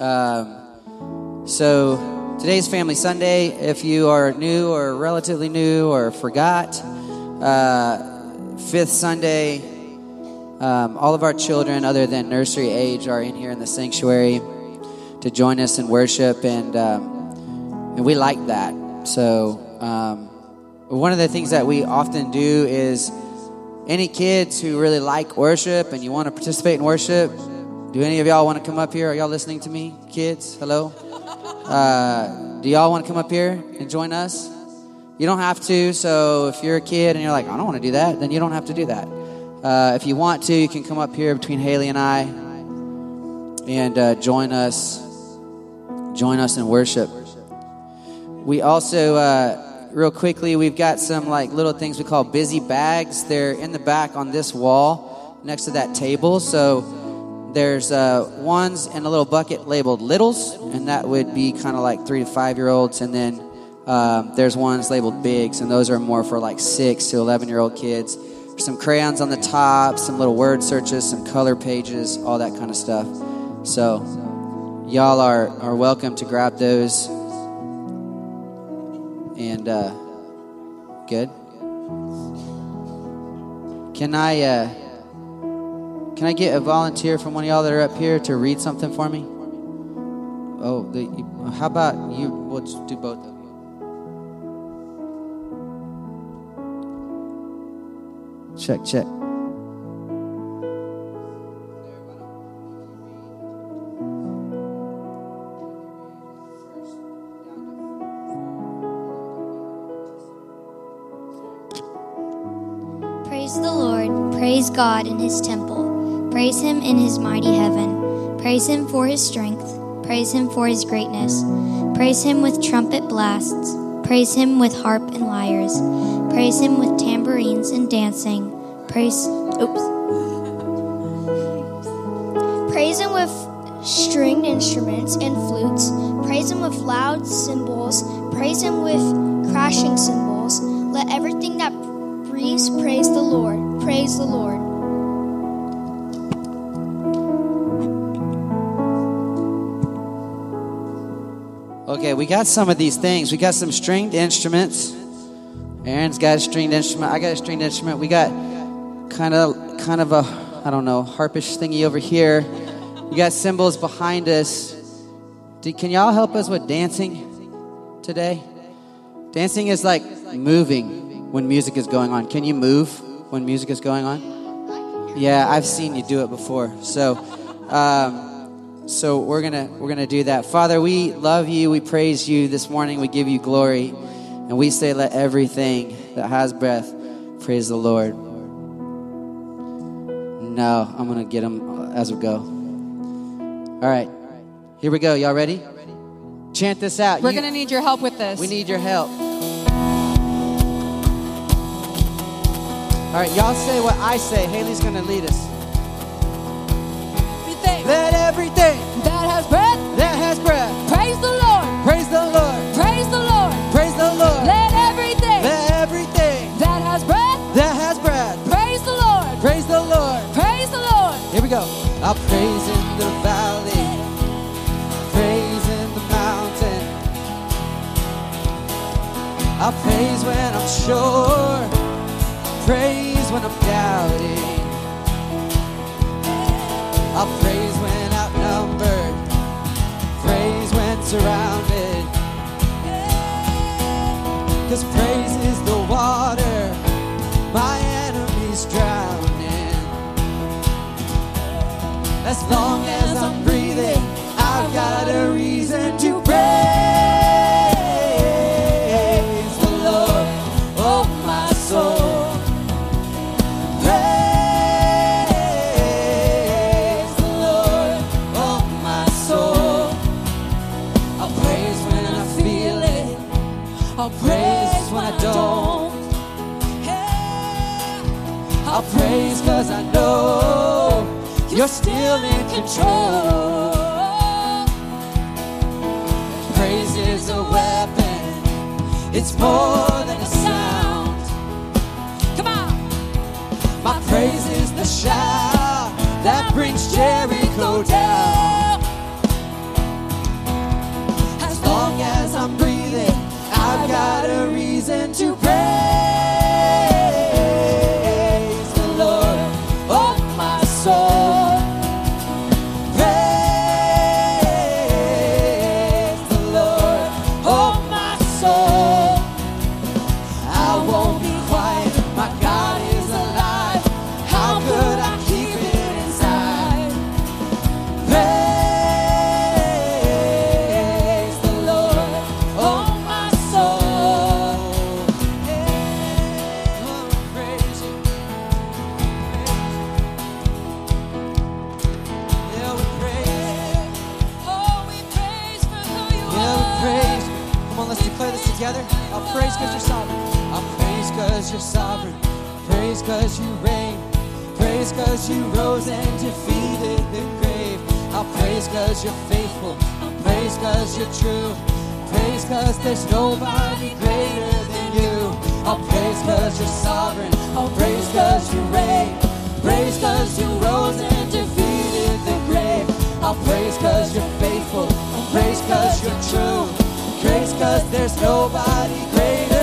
Um, so today's Family Sunday. If you are new or relatively new or forgot, uh, fifth Sunday, um, all of our children, other than nursery age, are in here in the sanctuary to join us in worship, and um, and we like that. So um, one of the things that we often do is any kids who really like worship and you want to participate in worship. Do any of y'all want to come up here? Are y'all listening to me, kids? Hello. Uh, do y'all want to come up here and join us? You don't have to. So if you're a kid and you're like, I don't want to do that, then you don't have to do that. Uh, if you want to, you can come up here between Haley and I and uh, join us. Join us in worship. We also, uh, real quickly, we've got some like little things we call busy bags. They're in the back on this wall next to that table. So there's uh, ones in a little bucket labeled littles, and that would be kind of like three to five year olds. And then um, there's ones labeled bigs, and those are more for like six to 11 year old kids. Some crayons on the top, some little word searches, some color pages, all that kind of stuff. So, y'all are, are welcome to grab those. And, uh, good. Can I, uh, can I get a volunteer from one of y'all that are up here to read something for me? Oh, the, how about you? We'll do both of you. Check, check. Praise the Lord. Praise God in his temple. Praise him in his mighty heaven. Praise him for his strength. Praise him for his greatness. Praise him with trumpet blasts. Praise him with harp and lyres. Praise him with tambourines and dancing. Praise oops. Praise him with stringed instruments and flutes. Praise him with loud cymbals. Praise him with crashing cymbals. Let everything that breathes praise the Lord. Praise the Lord. Okay, we got some of these things. We got some stringed instruments. Aaron's got a stringed instrument. I got a stringed instrument. We got kind of kind of a I don't know harpish thingy over here. We got cymbals behind us. Can y'all help us with dancing today? Dancing is like moving when music is going on. Can you move when music is going on? Yeah, I've seen you do it before. So. Um, so we're gonna we're gonna do that. Father, we love you. We praise you this morning. We give you glory, and we say, let everything that has breath praise the Lord. No, I'm gonna get them as we go. All right, here we go. Y'all ready? Chant this out. We're You- going to need your help with this. we need your help. All right, y'all say what I say. Haley's gonna lead us. Everything that has breath. that has breath Praise the Lord. praise the Lord. Praise the Lord. Praise the Lord. Let everything Let everything that has breath. that has breath Praise the Lord. praise the Lord. Praise the Lord. Here we go. I'll praise in the valley, praise in the mountain. I'll praise when I'm sure, praise when I'm doubting. I'll praise when surrounded. Cause praise is the water my enemies drown in. As long as I'm breathing, I've got a reason to praise I know you're still in control. Praise is a weapon, it's more than a sound. Come on. My praise is the shout that brings Jericho down. As long as I'm breathing, I've got a reason to Praise because you reign. Praise because you rose and defeated the grave. I'll praise because you're faithful. I'll praise because you're true. Praise because there's nobody greater than you. I'll praise because you're sovereign. I'll praise because you reign. Praise because you rose and defeated the grave. I'll praise because you're faithful. I'll praise because you're true. Praise because there's nobody greater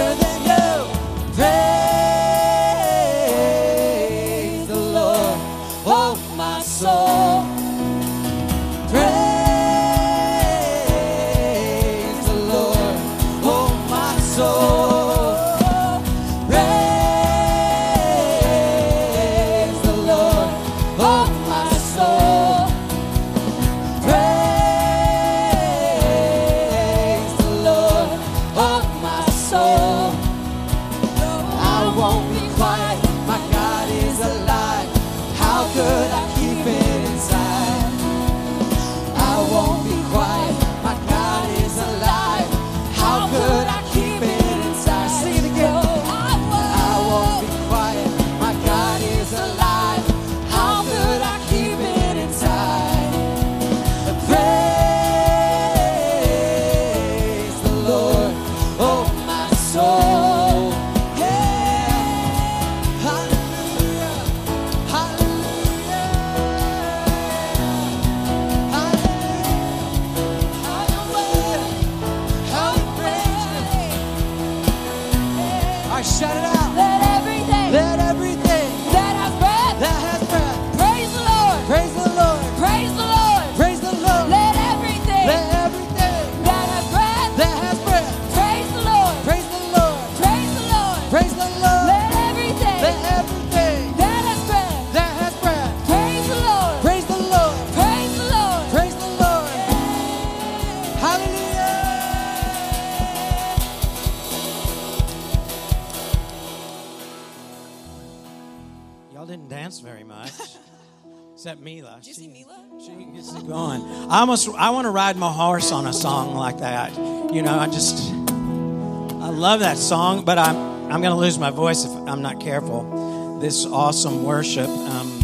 almost I want to ride my horse on a song like that. You know, I just I love that song, but I'm I'm gonna lose my voice if I'm not careful. This awesome worship. Um,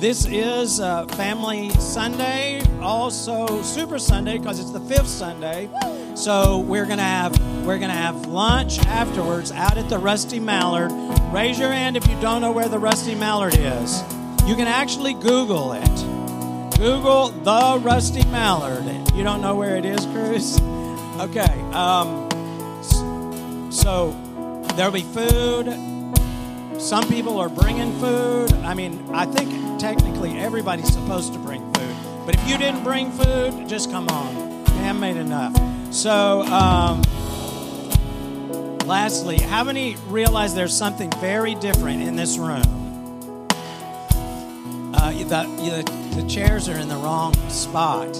this is uh, Family Sunday, also Super Sunday because it's the fifth Sunday. So we're gonna have we're gonna have lunch afterwards out at the Rusty Mallard. Raise your hand if you don't know where the Rusty Mallard is. You can actually Google it. Google the Rusty Mallard. You don't know where it is, Cruz? Okay. Um, so there'll be food. Some people are bringing food. I mean, I think technically everybody's supposed to bring food. But if you didn't bring food, just come on. Pam made enough. So, um, lastly, how many realize there's something very different in this room? Uh, the, you- the chairs are in the wrong spot.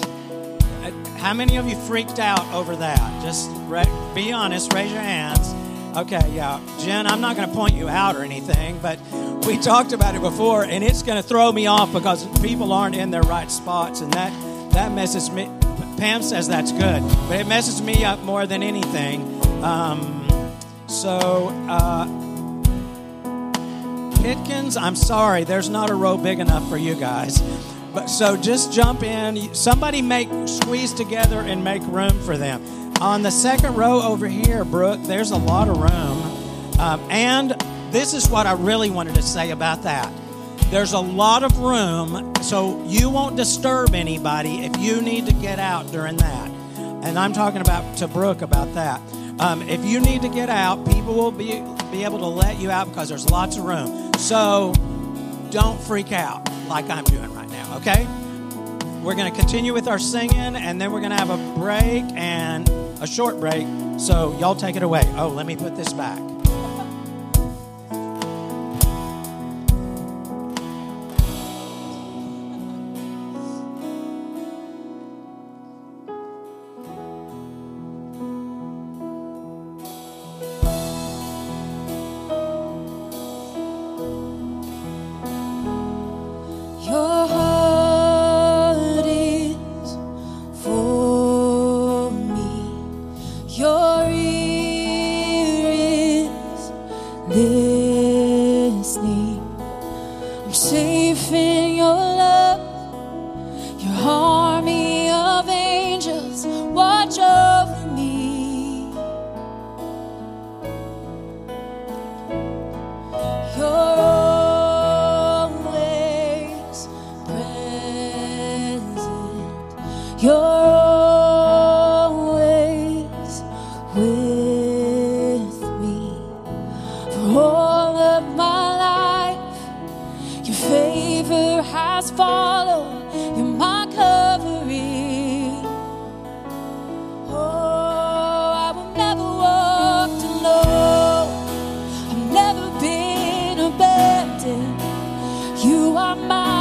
How many of you freaked out over that? Just be honest, raise your hands. Okay, yeah. Jen, I'm not going to point you out or anything, but we talked about it before, and it's going to throw me off because people aren't in their right spots, and that, that messes me. Pam says that's good, but it messes me up more than anything. Um, so, uh, Pitkins, I'm sorry, there's not a row big enough for you guys. But so just jump in. Somebody make squeeze together and make room for them. On the second row over here, Brooke, there's a lot of room. Um, and this is what I really wanted to say about that. There's a lot of room, so you won't disturb anybody if you need to get out during that. And I'm talking about to Brooke about that. Um, if you need to get out, people will be be able to let you out because there's lots of room. So don't freak out like I'm doing right okay? We're going to continue with our singing, and then we're going to have a break and a short break. So, y'all take it away. Oh, let me put this back. my mind.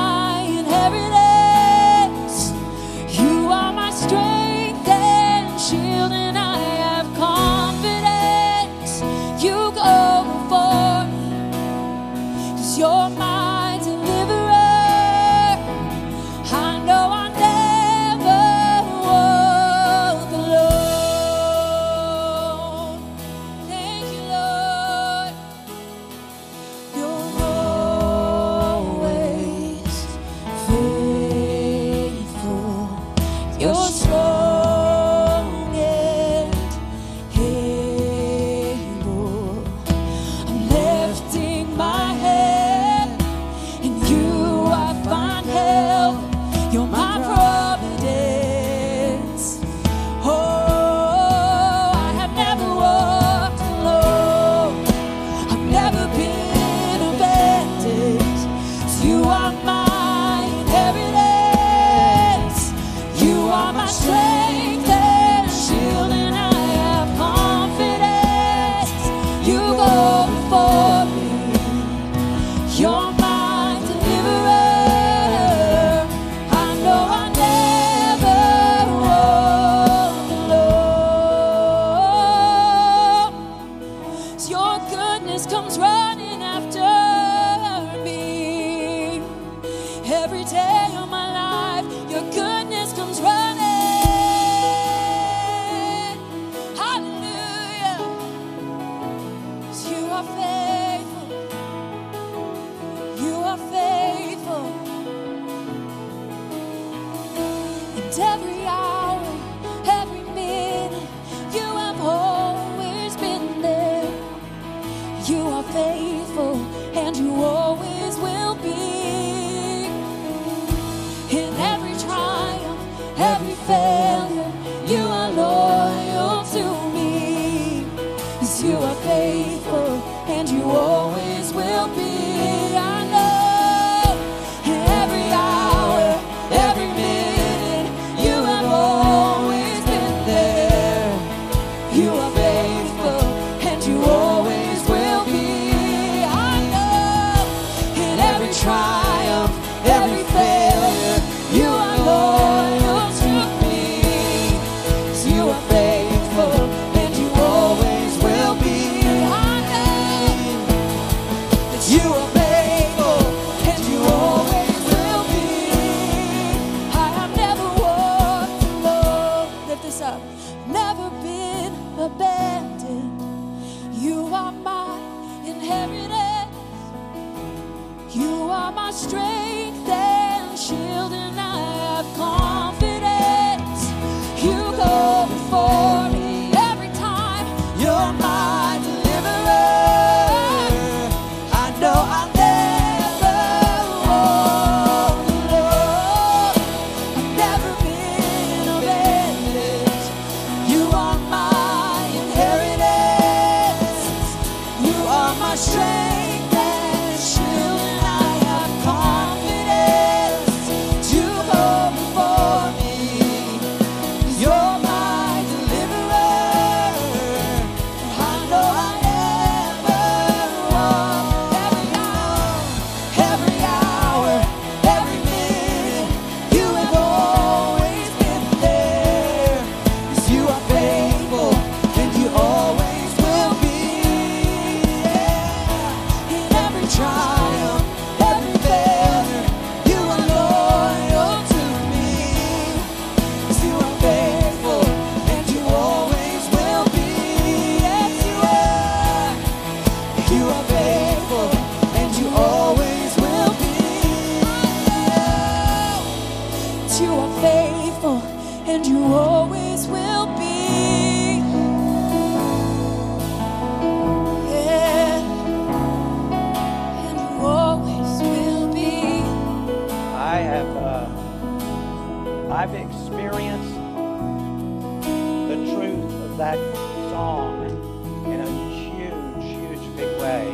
Way.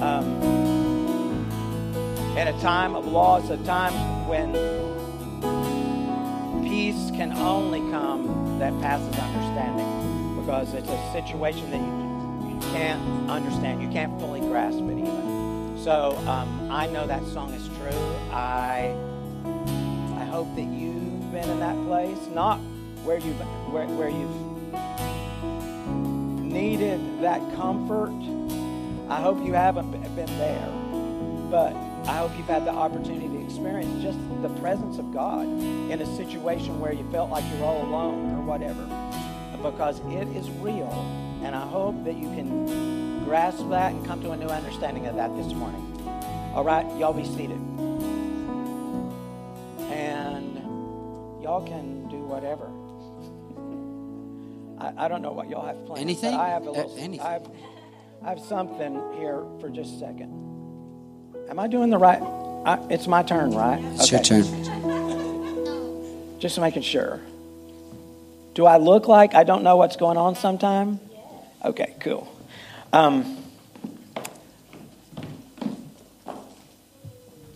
Um, in a time of loss, a time when peace can only come that passes understanding, because it's a situation that you, you can't understand, you can't fully grasp it even. So um, I know that song is true. I I hope that you've been in that place, not where you've where, where you've needed that comfort. I hope you haven't been there, but I hope you've had the opportunity to experience just the presence of God in a situation where you felt like you're all alone or whatever, because it is real. And I hope that you can grasp that and come to a new understanding of that this morning. All right, y'all be seated. And y'all can do whatever. I, I don't know what y'all have planned. Anything? I have a Uh, little. anything. I have, something here for just a second. Am I doing the right? I, it's my turn, right? It's your turn. Just making sure. Do I look like I don't know what's going on sometime? Okay, cool. Um,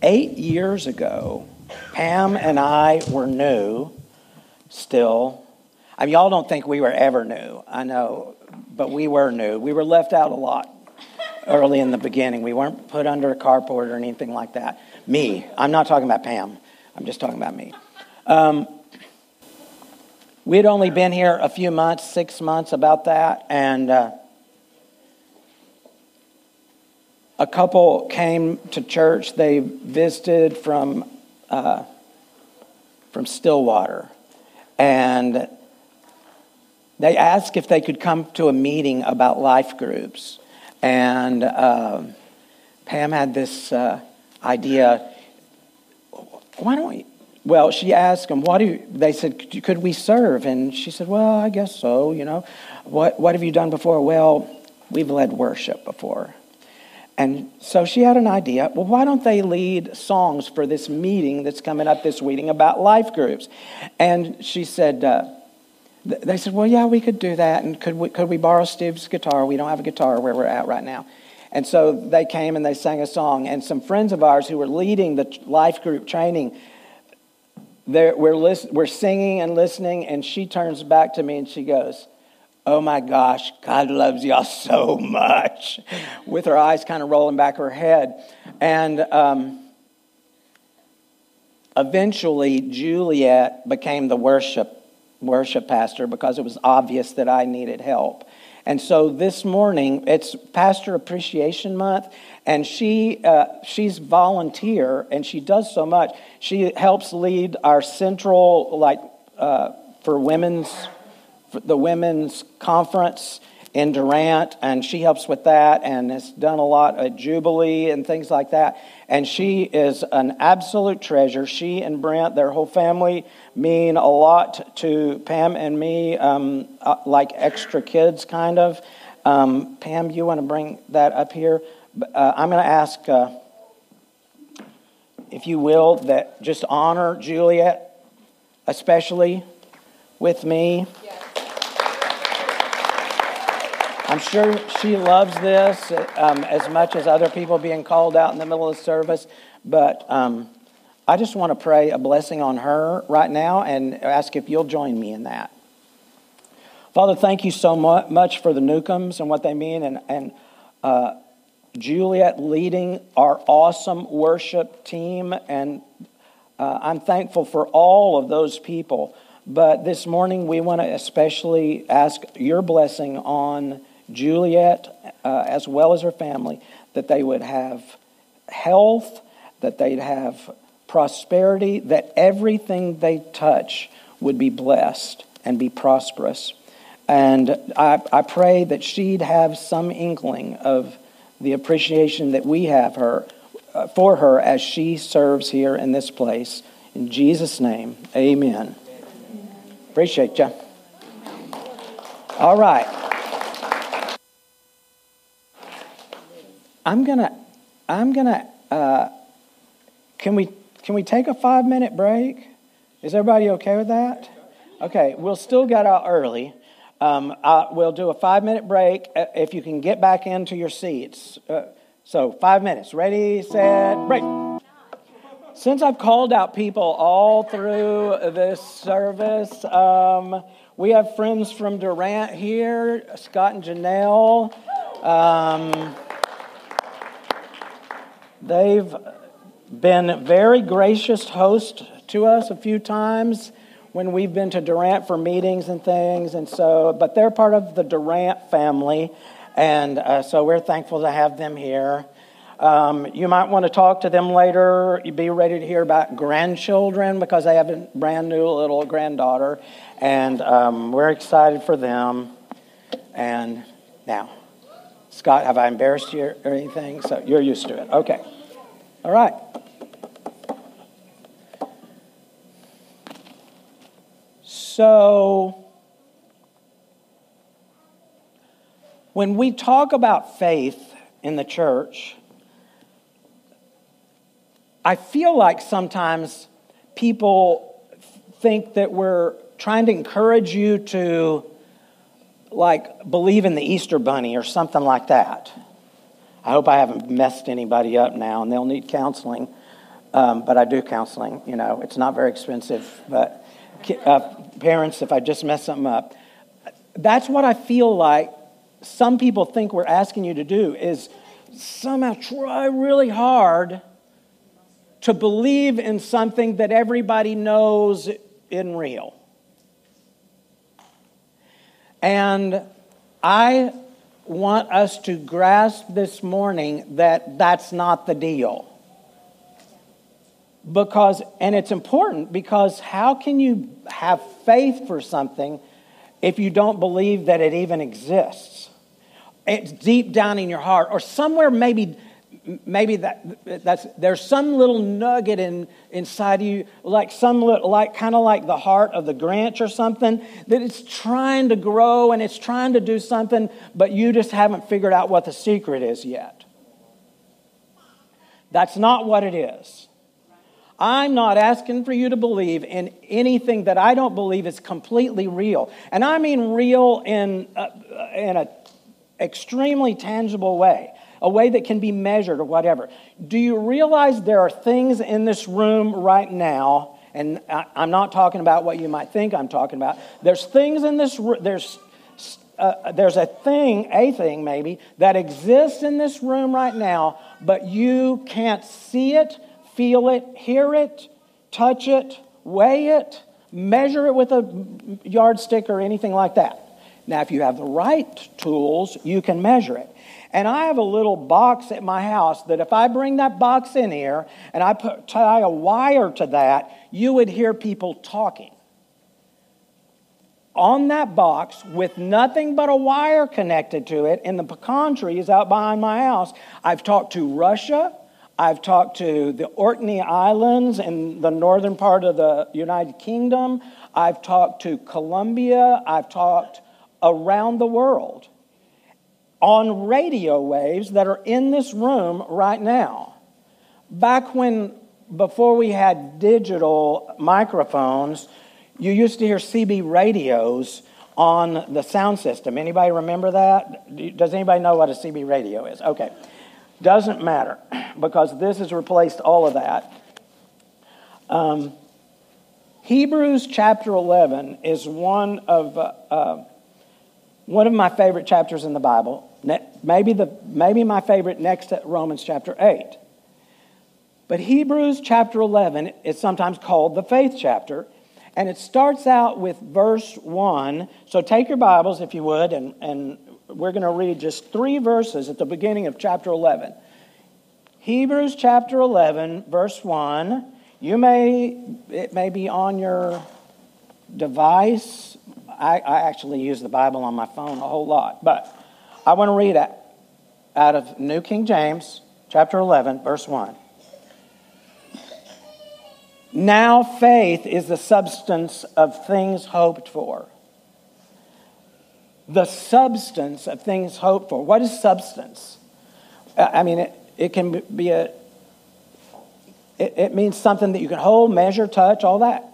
eight years ago, Pam and I were new still. I mean, y'all don't think we were ever new, I know, but we were new. We were left out a lot early in the beginning. We weren't put under a carport or anything like that. Me, I'm not talking about Pam, I'm just talking about me. Um, we had only been here a few months, six months, about that, and uh, a couple came to church. They visited from uh, from Stillwater, and they asked if they could come to a meeting about life groups. And um, Pam had this uh, idea. Why don't we? Well, she asked them, "What do?" You, they said, "Could- "Could we serve?" And she said, "Well, I guess so. You know, what What have you done before?" Well, we've led worship before. And so she had an idea. Well, why don't they lead songs for this meeting that's coming up this meeting about life groups? And she said, uh, they said, well, yeah, we could do that. And could we, could we borrow Steve's guitar? We don't have a guitar where we're at right now. And so they came and they sang a song. And some friends of ours who were leading the life group training, we're, we're singing and listening. And she turns back to me and she goes, Oh my gosh, God loves y'all so much, with her eyes kind of rolling back her head. And um, eventually, Juliet became the worship, worship pastor because it was obvious that I needed help. And so this morning, it's Pastor Appreciation Month, and she uh, she's volunteer, and she does so much. She helps lead our central, like uh, for women's for the women's conference in Durant, and she helps with that and has done a lot at Jubilee and things like that. And she is an absolute treasure. She and Brent, their whole family, mean a lot to Pam and me, um, uh, like extra kids, kind of. Um, Pam, you want to bring that up here? Uh, I'm going to ask, uh, if you will, that just honor Juliet, especially with me. I'm sure she loves this um, as much as other people being called out in the middle of the service, but um, I just want to pray a blessing on her right now and ask if you'll join me in that. Father, thank you so much for the Newcombs and what they mean, and, and uh, Juliet leading our awesome worship team. And uh, I'm thankful for all of those people. But this morning, we want to especially ask your blessing on Juliet uh, as well as her family, that they would have health, that they'd have prosperity, that everything they touch would be blessed and be prosperous. And I, I pray that she'd have some inkling of the appreciation that we have her uh, for her as she serves here in this place. In Jesus' name, amen. Appreciate you. All right. I'm gonna. I'm gonna. Uh, can we? Can we take a five minute break? Is everybody okay with that? Okay, we'll still get out early. Um, uh, we'll do a five minute break uh, if you can get back into your seats. Uh, so, five minutes. Ready, set, break. Since I've called out people all through this service, um, we have friends from Durant here, Scott and Janelle. Um, they've been very gracious hosts to us a few times when we've been to Durant for meetings and things, and so, but they're part of the Durant family, and uh, so we're thankful to have them here. Um, you might want to talk to them later. You'd be ready to hear about grandchildren because they have a brand new little granddaughter, and um, we're excited for them. And now, Scott, have I embarrassed you or anything? So you're used to it. Okay. All right. So, when we talk about faith in the church, I feel like sometimes people think that we're trying to encourage you to like believe in the Easter bunny or something like that. I hope I haven't messed anybody up now and they'll need counseling. Um, but I do counseling, you know, it's not very expensive, but uh, parents if I just mess something up. That's what I feel like some people think we're asking you to do is somehow try really hard to believe in something that everybody knows isn't real. And I want us to grasp this morning that that's not the deal. Because and it's important because how can you have faith for something if you don't believe that it even exists? It's deep down in your heart or somewhere maybe maybe that that's there's some little nugget in inside of you like some like kind of like the heart of the grinch or something that it's trying to grow and it's trying to do something but you just haven't figured out what the secret is yet. That's not what it is. I'm not asking for you to believe in anything that I don't believe is completely real. And I mean real in, uh, in an extremely tangible way, a way that can be measured or whatever. Do you realize there are things in this room right now, and I, am not talking about what you might think I'm talking about. There's things in this room, there's uh, there's a thing, a thing maybe, that exists in this room right now, but you can't see it, feel it, hear it, touch it, weigh it, measure it with a yardstick or anything like that. Now, if you have the right tools, you can measure it. And I have a little box at my house that if I bring that box in here and I put, tie a wire to that, you would hear people talking. On that box, with nothing but a wire connected to it, in the pecan trees out behind my house, I've talked to Russia, I've talked to the Orkney Islands in the northern part of the United Kingdom. I've talked to Colombia. I've talked around the world on radio waves that are in this room right now. Back when, before we had digital microphones, you used to hear CB radios on the sound system. Anybody remember that? Does anybody know what a CB radio is? Okay. Doesn't matter because this has replaced all of that. Um, Hebrews chapter 11 is one of, uh, uh, one of my favorite chapters in the Bible. Maybe, the, maybe my favorite next to Romans chapter 8. But Hebrews chapter 11 is sometimes called the faith chapter. And it starts out with verse 1. So take your Bibles, if you would, and, and we're going to read just three verses at the beginning of chapter 11. Hebrews chapter 11, verse 1. You may, it may be on your device. I, I actually use the Bible on my phone a whole lot, but I want to read out of New King James, chapter 11, verse 1. Now faith is the substance of things hoped for. The substance of things hoped for. What is substance? I mean, it, it can be a, it, it means something that you can hold, measure, touch, all that.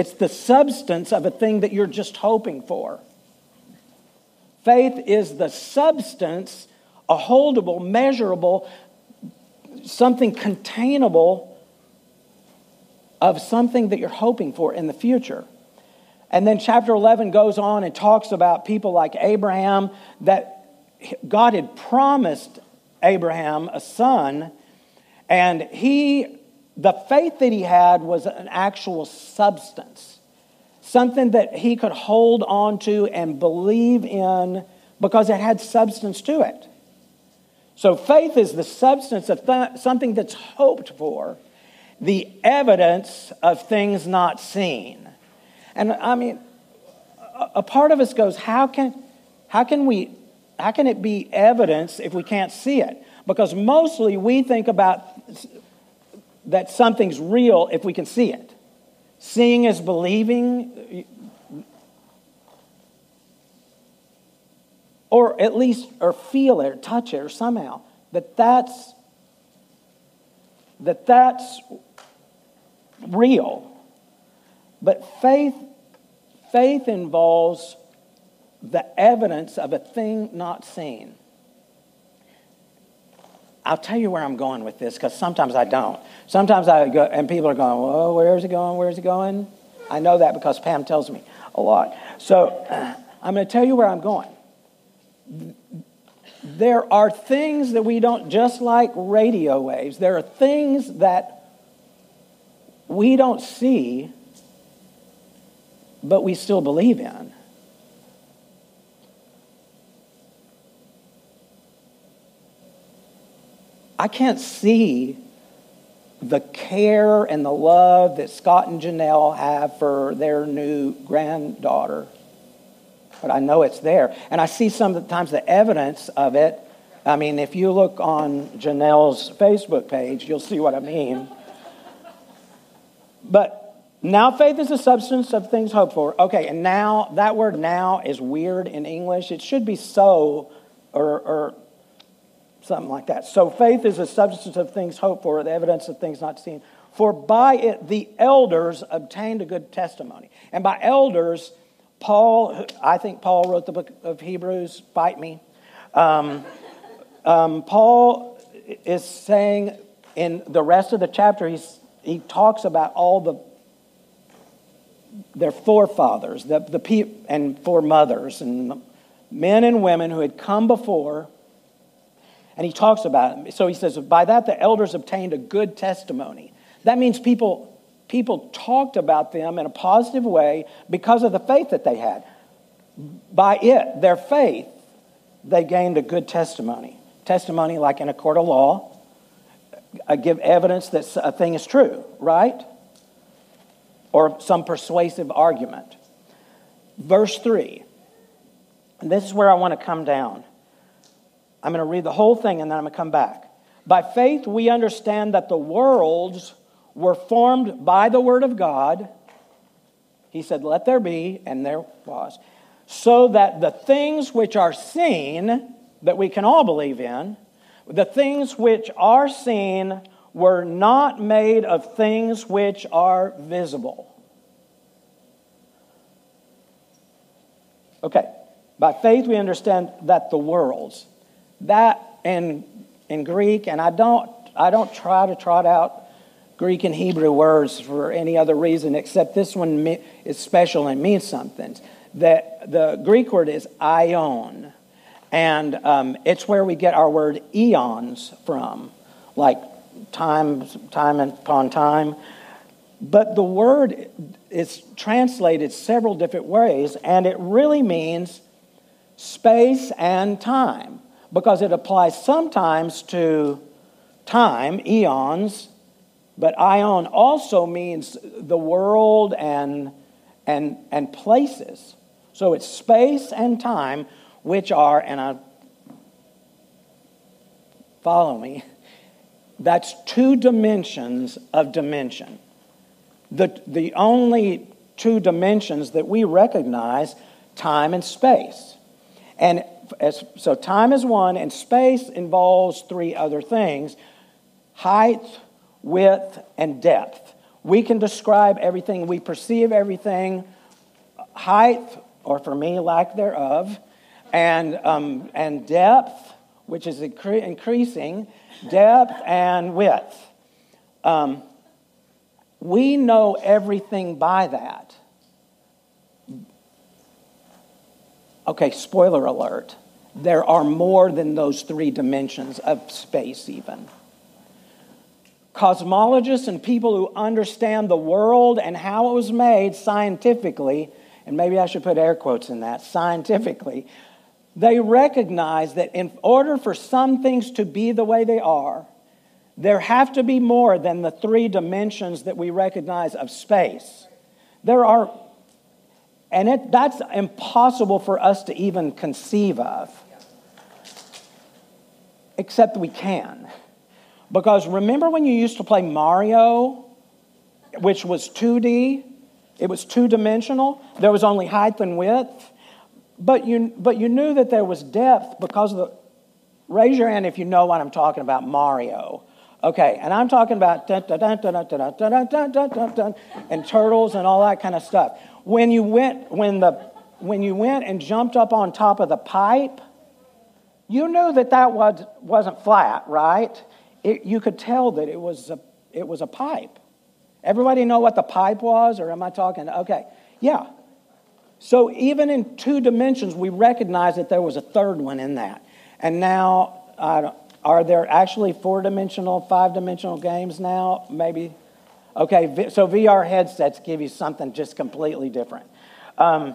It's the substance of a thing that you're just hoping for. Faith is the substance, a holdable, measurable, something containable of something that you're hoping for in the future. And then chapter 11 goes on and talks about people like Abraham, that God had promised Abraham a son, and he, the faith that he had was an actual substance, something that he could hold on to and believe in because it had substance to it. So faith is the substance of th- something that's hoped for the evidence of things not seen. And I mean, a part of us goes, how can, how can we, how can it be evidence if we can't see it? Because mostly we think about that something's real if we can see it. Seeing is believing, or at least, or feel it, or touch it, or somehow that that's that that's real. But faith, faith involves the evidence of a thing not seen. I'll tell you where I'm going with this because sometimes I don't. Sometimes I go, and people are going, Whoa, where's it going? Where's it going? I know that because Pam tells me a lot. So I'm going to tell you where I'm going. There are things that we don't, just like radio waves, there are things that we don't see, but we still believe in. I can't see the care and the love that Scott and Janelle have for their new granddaughter, but I know it's there. And I see sometimes the evidence of it. I mean, if you look on Janelle's Facebook page, you'll see what I mean. But now faith is the substance of things hoped for. Okay, and now, that word now is weird in English. It should be so or, or something like that. So faith is the substance of things hoped for, the evidence of things not seen. For by it the elders obtained a good testimony. And by elders, Paul, I think Paul wrote the book of Hebrews, fight me. Um, um, Paul is saying in the rest of the chapter, he's he talks about all the their forefathers, the, the pe- and foremothers, and men and women who had come before. And he talks about it. So he says, by that the elders obtained a good testimony. That means people, people talked about them in a positive way because of the faith that they had. By it, their faith, they gained a good testimony. Testimony like in a court of law, uh, give evidence that a thing is true, right? Or some persuasive argument. Verse 3. And this is where I want to come down. I'm going to read the whole thing and then I'm going to come back. By faith, we understand that the worlds were formed by the Word of God. He said, Let there be, and there was. So that the things which are seen, that we can all believe in, the things which are seen were not made of things which are visible. Okay, by faith we understand that the worlds, that in, in Greek, and I don't, I don't try to trot out Greek and Hebrew words for any other reason except this one is special and means something. That the Greek word is aion, And um, it's where we get our word eons from, like time, time upon time. But the word is translated several different ways, and it really means space and time because it applies sometimes to time, eons, but aion also means the world and, and, and places. So it's space and time which are, and I follow me, that's two dimensions of dimension. the, the only two dimensions that we recognize time and space. And as, so time is one, and space involves three other things height, width, and depth. We can describe everything, we perceive everything, height, or for me, lack thereof, and, um, and depth, which is incre- increasing, depth and width. Um, we know everything by that. Okay, spoiler alert. There are more than those three dimensions of space, even. Cosmologists and people who understand the world and how it was made scientifically, and maybe I should put air quotes in that scientifically, they recognize that in order for some things to be the way they are, there have to be more than the three dimensions that we recognize of space. There are, and it, that's impossible for us to even conceive of. Except we can. Because remember when you used to play Mario, which was 2D? It was two dimensional, there was only height and width. But you, but you knew that there was depth because of the. Raise your hand if you know what I'm talking about, Mario. Okay, and I'm talking about and turtles and all that kind of stuff. When you went, when the, when you went and jumped up on top of the pipe, you knew that that was, wasn't flat, right? It, you could tell that it was, a, it was a pipe. Everybody know what the pipe was, or am I talking? Okay, yeah. So even in two dimensions, we recognize that there was a third one in that. And now, are there actually four dimensional, five dimensional games now? Maybe. Okay, so VR headsets give you something just completely different. Um,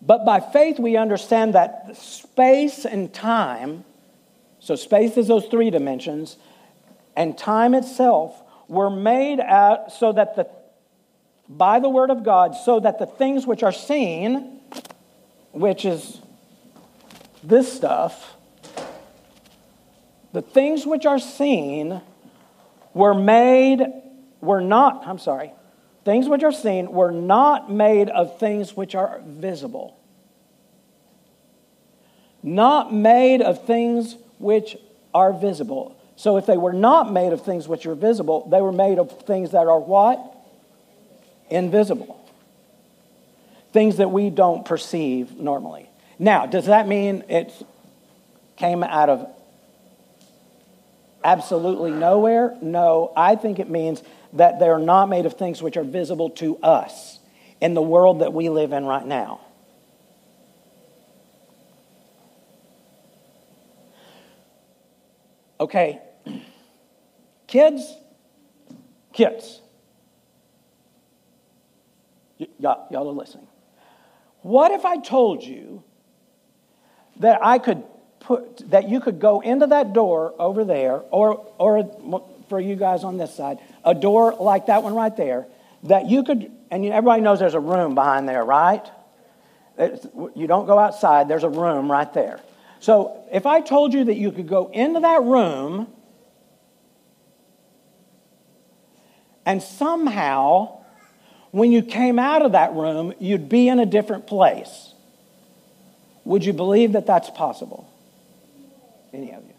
but by faith, we understand that space and time, so space is those three dimensions, and time itself were made out so that the by the word of God, so that the things which are seen, which is this stuff, the things which are seen were made, were not, I'm sorry, things which are seen were not made of things which are visible. Not made of things which are visible. So if they were not made of things which are visible, they were made of things that are what? Invisible. Things that we don't perceive normally. Now, does that mean it came out of absolutely nowhere? No, I think it means that they're not made of things which are visible to us in the world that we live in right now. Okay, kids, kids. Y- y'all are listening. What if I told you that I could put that you could go into that door over there, or or for you guys on this side, a door like that one right there, that you could, and everybody knows there's a room behind there, right? It's, you don't go outside. There's a room right there. So if I told you that you could go into that room and somehow when you came out of that room, you'd be in a different place. Would you believe that that's possible? Any of you?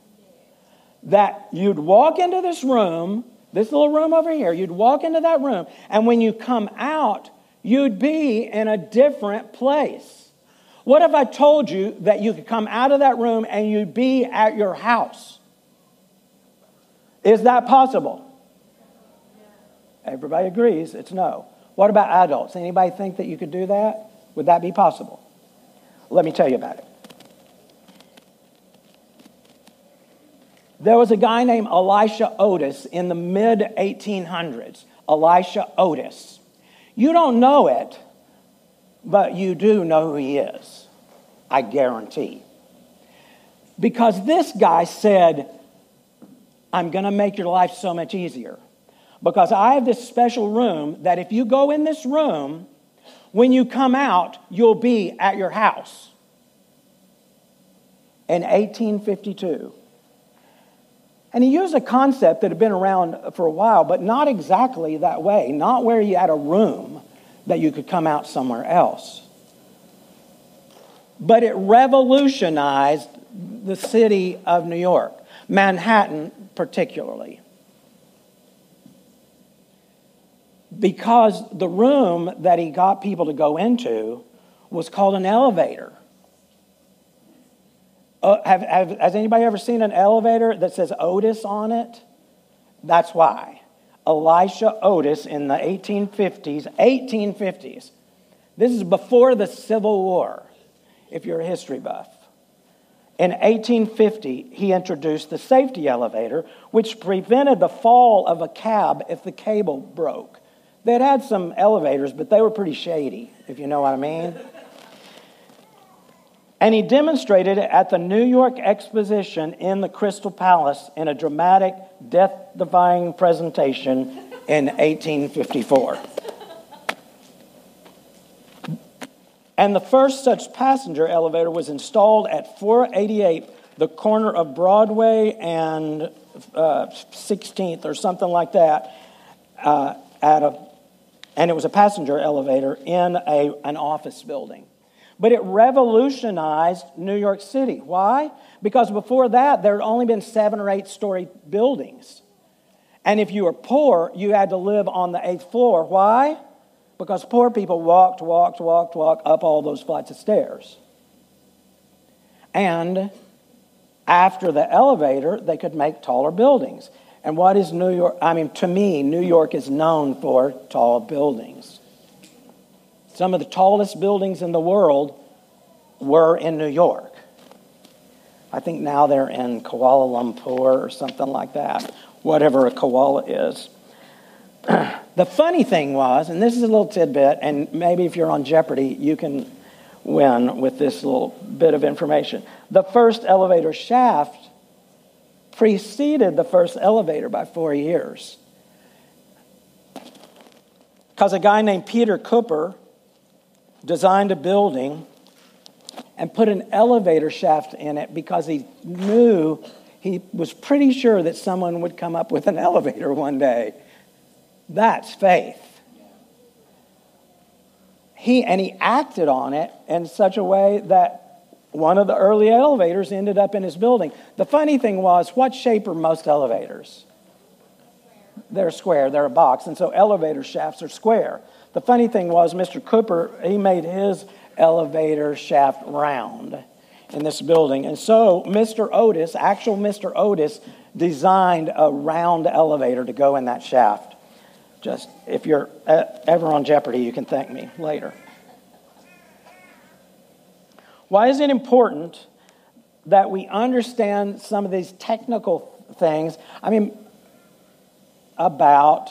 That you'd walk into this room, this little room over here, you'd walk into that room, and when you come out, you'd be in a different place. What if I told you that you could come out of that room and you'd be at your house? Is that possible? Everybody agrees it's no. What about adults? Anybody think that you could do that? Would that be possible? Let me tell you about it. There was a guy named Elisha Otis in the mid 1800s. Elisha Otis. You don't know it, but you do know who he is. I guarantee. Because this guy said, I'm going to make your life so much easier. Because I have this special room that if you go in this room, when you come out, you'll be at your house. In 1852. And he used a concept that had been around for a while, but not exactly that way, not where you had a room that you could come out somewhere else. But it revolutionized the city of New York, Manhattan particularly. Because the room that he got people to go into was called an elevator. Uh, have, have, has anybody ever seen an elevator that says Otis on it? That's why. Elisha Otis in the 1850s, 1850s. This is before the Civil War, if you're a history buff. In 1850, he introduced the safety elevator, which prevented the fall of a cab if the cable broke. They'd had some elevators, but they were pretty shady, if you know what I mean. And he demonstrated it at the New York Exposition in the Crystal Palace in a dramatic, death defying presentation in 1854. And the first such passenger elevator was installed at 488, the corner of Broadway and uh, 16th or something like that, uh, at a, and it was a passenger elevator in a, an office building. But it revolutionized New York City. Why? Because before that, there had only been seven or eight story buildings. And if you were poor, you had to live on the eighth floor. Why? Because poor people walked, walked, walked, walked up all those flights of stairs. And after the elevator, they could make taller buildings. And what is New York? I mean, to me, New York is known for tall buildings. Some of the tallest buildings in the world were in New York. I think now they're in Kuala Lumpur or something like that, whatever a koala is. the funny thing was, and this is a little tidbit, and maybe if you're on Jeopardy, you can win with this little bit of information. The first elevator shaft preceded the first elevator by four years. Because a guy named Peter Cooper designed a building and put an elevator shaft in it because he knew he was pretty sure that someone would come up with an elevator one day. That's faith. He and he acted on it in such a way that one of the early elevators ended up in his building. The funny thing was, what shape are most elevators? They're square, they're a box, and so elevator shafts are square. The funny thing was, Mr. Cooper, he made his elevator shaft round in this building. And so Mr. Otis, actual Mr. Otis, designed a round elevator to go in that shaft. Just if you're uh, ever on Jeopardy, you can thank me later. Why is it important that we understand some of these technical things? I mean, about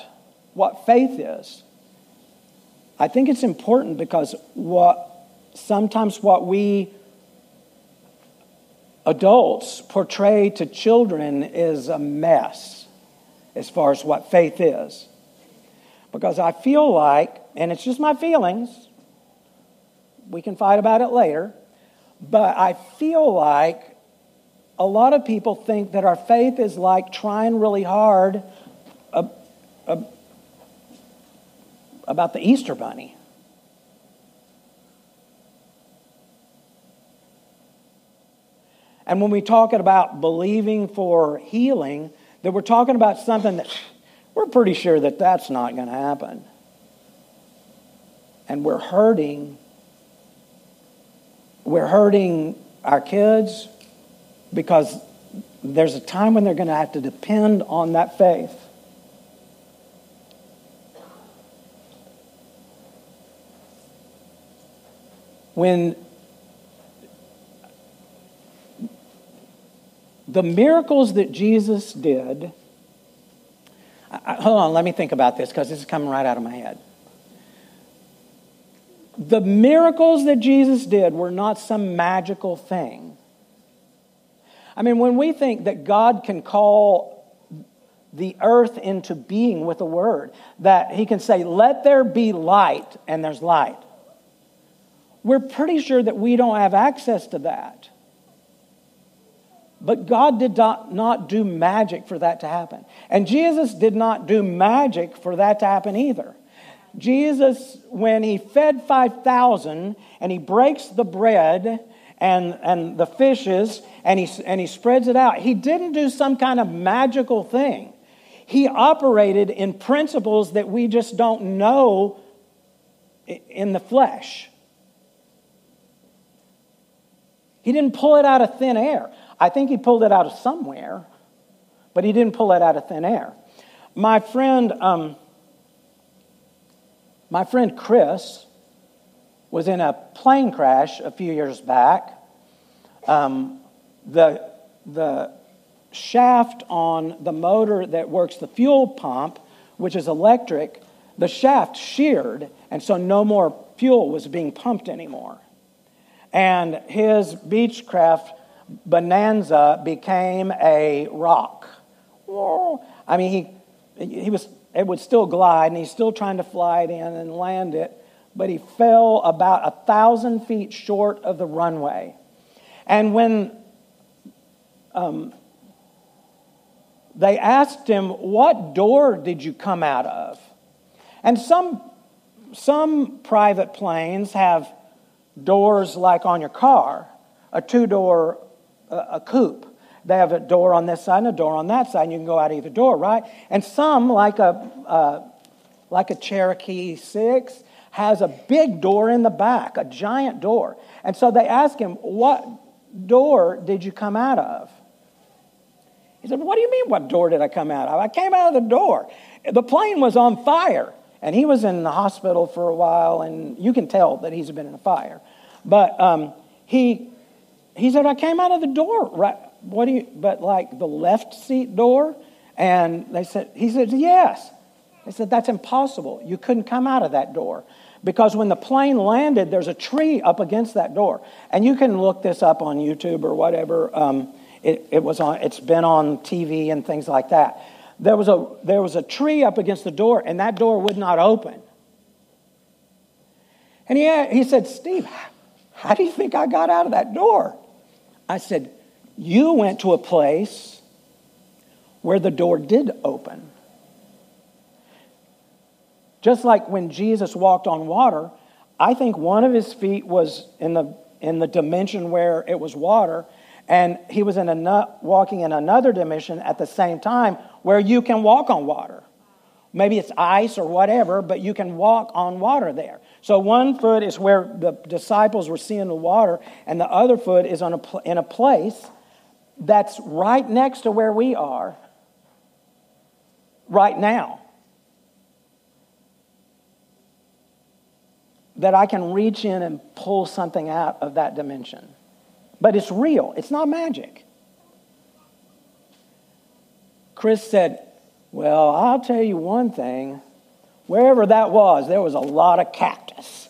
what faith is. I think it's important because what sometimes what we adults portray to children is a mess as far as what faith is. Because I feel like, and it's just my feelings, we can fight about it later, but I feel like a lot of people think that our faith is like trying really hard uh, uh, about the Easter Bunny. And when we talk about believing for healing, that we're talking about something that we're pretty sure that that's not going to happen. And we're hurting. We're hurting our kids because there's a time when they're going to have to depend on that faith. When the miracles that Jesus did, I, hold on, let me think about this because this is coming right out of my head. The miracles that Jesus did were not some magical thing. I mean, when we think that God can call the earth into being with a word, that he can say, Let there be light, and there's light we're pretty sure that we don't have access to that. But God did not, not do magic for that to happen. And Jesus did not do magic for that to happen either. Jesus, when he fed 5,000 and he breaks the bread and, and the fishes and he, and he spreads it out, he didn't do some kind of magical thing. He operated in principles that we just don't know in the flesh. He didn't pull it out of thin air. I think he pulled it out of somewhere, but he didn't pull it out of thin air. My friend, um, my friend Chris was in a plane crash a few years back. Um, the, the shaft on the motor that works the fuel pump, which is electric, the shaft sheared, and so no more fuel was being pumped anymore. And his Beechcraft Bonanza became a rock. I mean, he, he was, it would still glide, and he's still trying to fly it in and land it, but he fell about a thousand feet short of the runway. And when um, they asked him, What door did you come out of? And some, some private planes have doors like on your car, a two door a coupe. They have a door on this side and a door on that side, and you can go out either door, right? And some, like a, uh, like a Cherokee 6, has a big door in the back, a giant door. And so they ask him, What door did you come out of? He said, What do you mean, what door did I come out of? I came out of the door. The plane was on fire, and he was in the hospital for a while, and you can tell that he's been in a fire. But um, he he said, I came out of the door, right? What do you, but like the left seat door? And they said, he said, yes. They said, that's impossible. You couldn't come out of that door. Because when the plane landed, there's a tree up against that door. And you can look this up on YouTube or whatever. Um, it, it was on, it's been on TV and things like that. There was, a, there was a tree up against the door, and that door would not open. And he, he said, Steve, how do you think I got out of that door? I said, You went to a place where the door did open. Just like when Jesus walked on water, I think one of his feet was in the, in the dimension where it was water, and he was in a, walking in another dimension at the same time where you can walk on water. Maybe it's ice or whatever, but you can walk on water there. So one foot is where the disciples were seeing the water, and the other foot is on a, in a place that's right next to where we are right now. That I can reach in and pull something out of that dimension. But it's real, it's not magic. Chris said, Well, I'll tell you one thing. Wherever that was, there was a lot of cactus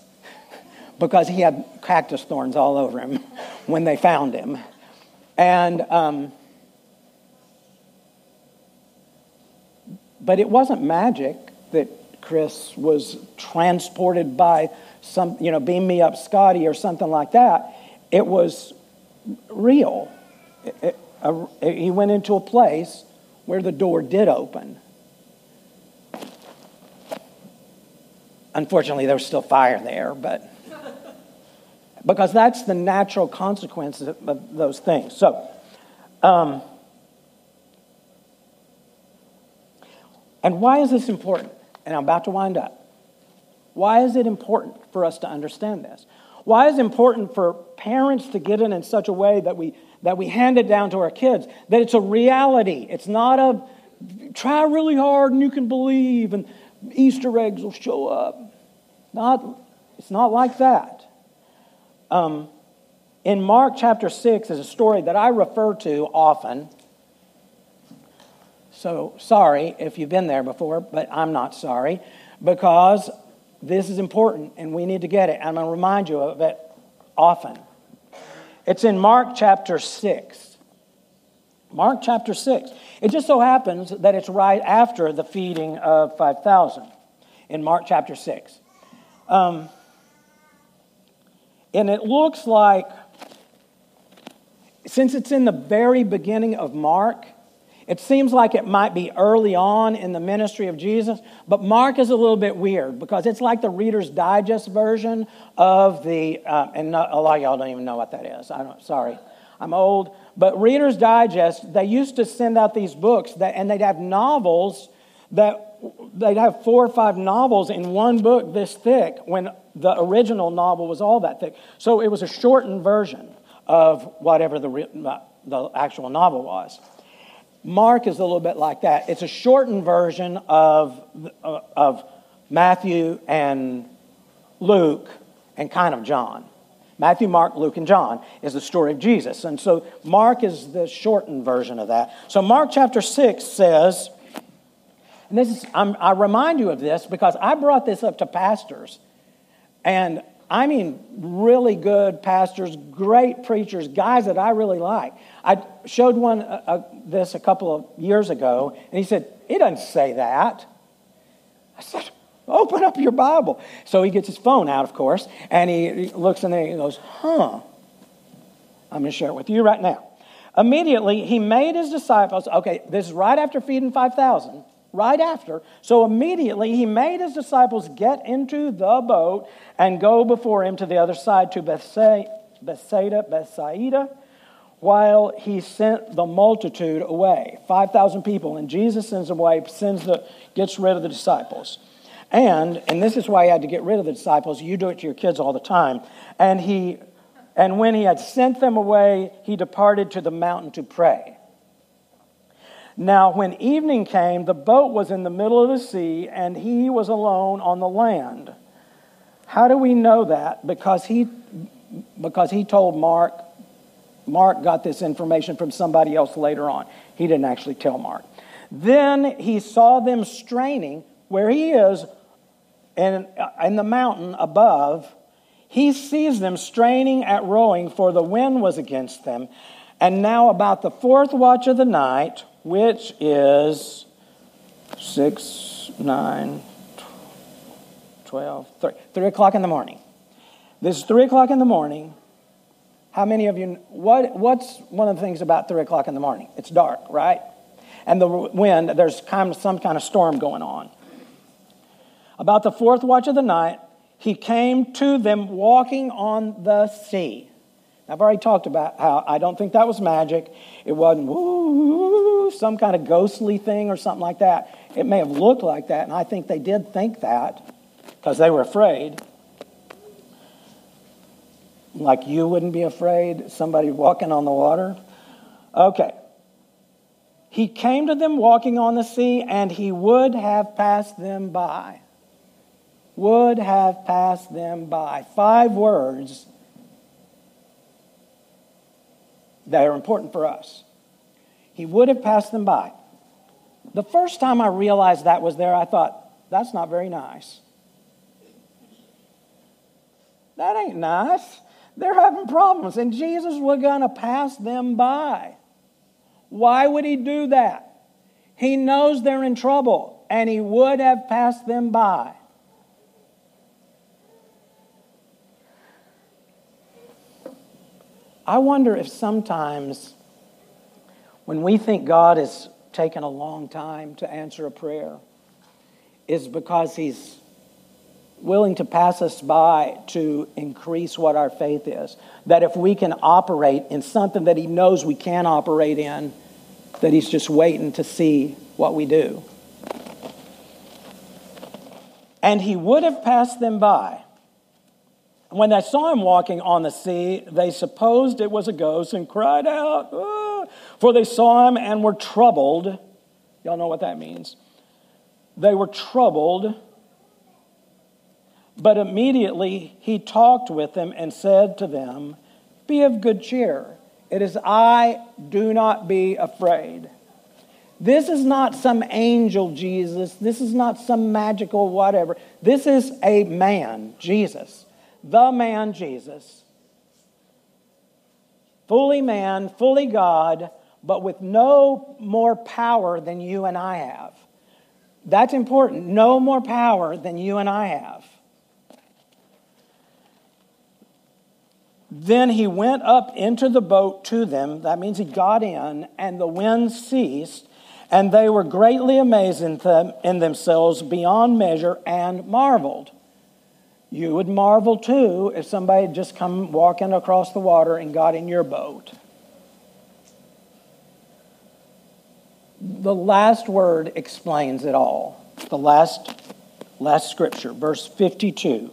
because he had cactus thorns all over him when they found him. And, um, but it wasn't magic that Chris was transported by some, you know, beam me up Scotty or something like that. It was real. It, it, he went into a place where the door did open. Unfortunately, there was still fire there, but because that's the natural consequence of, of those things. So, um, and why is this important? And I'm about to wind up. Why is it important for us to understand this? Why is it important for parents to get it in such a way that we that we hand it down to our kids? That it's a reality. It's not a try really hard and you can believe and Easter eggs will show up. Not, it's not like that. Um, in Mark chapter 6 is a story that I refer to often. So sorry if you've been there before, but I'm not sorry because this is important and we need to get it. I'm going to remind you of it often. It's in Mark chapter 6. Mark chapter 6. It just so happens that it's right after the feeding of 5,000 in Mark chapter 6. Um, and it looks like since it's in the very beginning of Mark, it seems like it might be early on in the ministry of Jesus, but Mark is a little bit weird because it's like the Reader's Digest version of the, uh, and a lot of y'all don't even know what that is. I don't, sorry, I'm old. But Reader's Digest, they used to send out these books that, and they'd have novels that they'd have four or five novels in one book this thick when the original novel was all that thick. So it was a shortened version of whatever the, the actual novel was. Mark is a little bit like that. It's a shortened version of, uh, of Matthew and Luke and kind of John. Matthew, Mark, Luke, and John is the story of Jesus. And so Mark is the shortened version of that. So Mark chapter 6 says, and this is, I'm, i remind you of this because I brought this up to pastors. And I mean, really good pastors, great preachers, guys that I really like. I showed one uh, uh, this a couple of years ago, and he said, It doesn't say that. I said, Open up your Bible. So he gets his phone out, of course, and he looks in there and he goes, Huh. I'm going to share it with you right now. Immediately, he made his disciples, okay, this is right after feeding 5,000, right after. So immediately, he made his disciples get into the boat and go before him to the other side to Bethsaida, Bethsaida, while he sent the multitude away 5000 people and jesus sends them away sends the gets rid of the disciples and, and this is why he had to get rid of the disciples. You do it to your kids all the time. And he, and when he had sent them away, he departed to the mountain to pray. Now, when evening came, the boat was in the middle of the sea, and he was alone on the land. How do we know that? Because he, because he told Mark, Mark got this information from somebody else later on. He didn't actually tell Mark. Then he saw them straining where he is and in the mountain above, he sees them straining at rowing, for the wind was against them. And now, about the fourth watch of the night, which is 6, 9, 12, 3, 3 o'clock in the morning. This is 3 o'clock in the morning. How many of you, what, what's one of the things about 3 o'clock in the morning? It's dark, right? And the wind, there's kind of some kind of storm going on. About the fourth watch of the night, he came to them walking on the sea. I've already talked about how I don't think that was magic. It wasn't some kind of ghostly thing or something like that. It may have looked like that, and I think they did think that because they were afraid. Like you wouldn't be afraid somebody walking on the water. Okay. He came to them walking on the sea, and he would have passed them by would have passed them by. Five words that are important for us. He would have passed them by. The first time I realized that was there, I thought, that's not very nice. That ain't nice. They're having problems, and Jesus was going to pass them by. Why would he do that? He knows they're in trouble, and he would have passed them by. I wonder if sometimes when we think God has taken a long time to answer a prayer, is because He's willing to pass us by to increase what our faith is. That if we can operate in something that He knows we can operate in, that He's just waiting to see what we do. And He would have passed them by when they saw him walking on the sea, they supposed it was a ghost and cried out, ah, for they saw him and were troubled. Y'all know what that means. They were troubled. But immediately he talked with them and said to them, Be of good cheer. It is I, do not be afraid. This is not some angel Jesus. This is not some magical whatever. This is a man, Jesus the man Jesus. Fully man, fully God, but with no more power than you and I have. That's important. No more power than you and I have. Then he went up into the boat to them. That means he got in, and the wind ceased, and they were greatly amazed in, them, in themselves beyond measure and marveled. You would marvel too if somebody had just come walking across the water and got in your boat. The last word explains it all. The last, last scripture, verse 52.